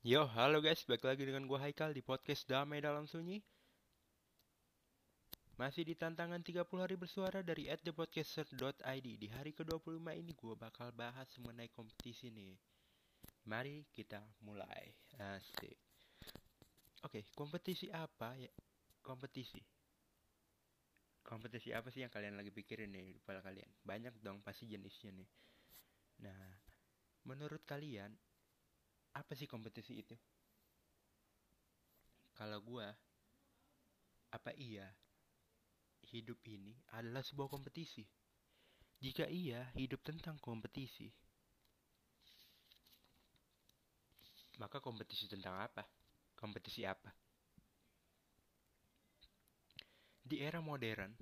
Yo, halo guys, balik lagi dengan gue Haikal di podcast Damai Dalam Sunyi. Masih di tantangan 30 hari bersuara dari at thepodcaster.id Di hari ke-25 ini gue bakal bahas mengenai kompetisi nih. Mari kita mulai. Asik. Oke, kompetisi apa ya? Kompetisi? Kompetisi apa sih yang kalian lagi pikirin nih kepala kalian? Banyak dong pasti jenisnya nih. Nah, menurut kalian apa sih kompetisi itu? Kalau gua, apa iya hidup ini adalah sebuah kompetisi? Jika iya, hidup tentang kompetisi. Maka kompetisi tentang apa? Kompetisi apa? Di era modern,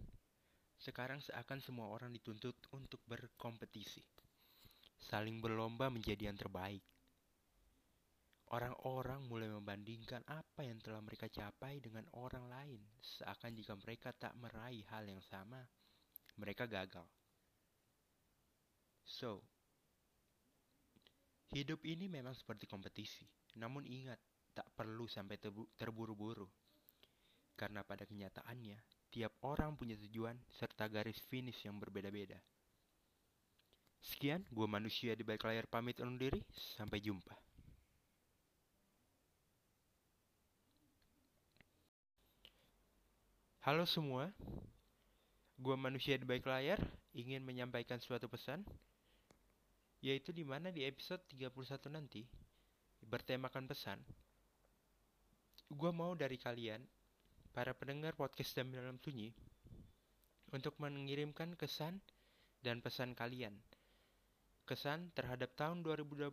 sekarang seakan semua orang dituntut untuk berkompetisi. Saling berlomba menjadi yang terbaik Orang-orang mulai membandingkan apa yang telah mereka capai dengan orang lain, seakan jika mereka tak meraih hal yang sama, mereka gagal. So, hidup ini memang seperti kompetisi, namun ingat, tak perlu sampai terburu-buru. Karena pada kenyataannya, tiap orang punya tujuan serta garis finish yang berbeda-beda. Sekian, gue manusia di balik layar pamit undur diri, sampai jumpa. Halo semua, gue manusia di balik layar ingin menyampaikan suatu pesan, yaitu di mana di episode 31 nanti bertemakan pesan. Gue mau dari kalian, para pendengar podcast dan dalam sunyi, untuk mengirimkan kesan dan pesan kalian. Kesan terhadap tahun 2021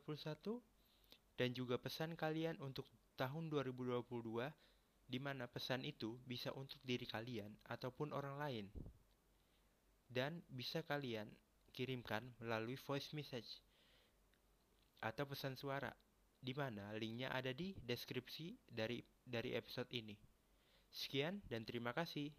dan juga pesan kalian untuk tahun 2022 di mana pesan itu bisa untuk diri kalian ataupun orang lain. Dan bisa kalian kirimkan melalui voice message atau pesan suara di mana linknya ada di deskripsi dari dari episode ini. Sekian dan terima kasih.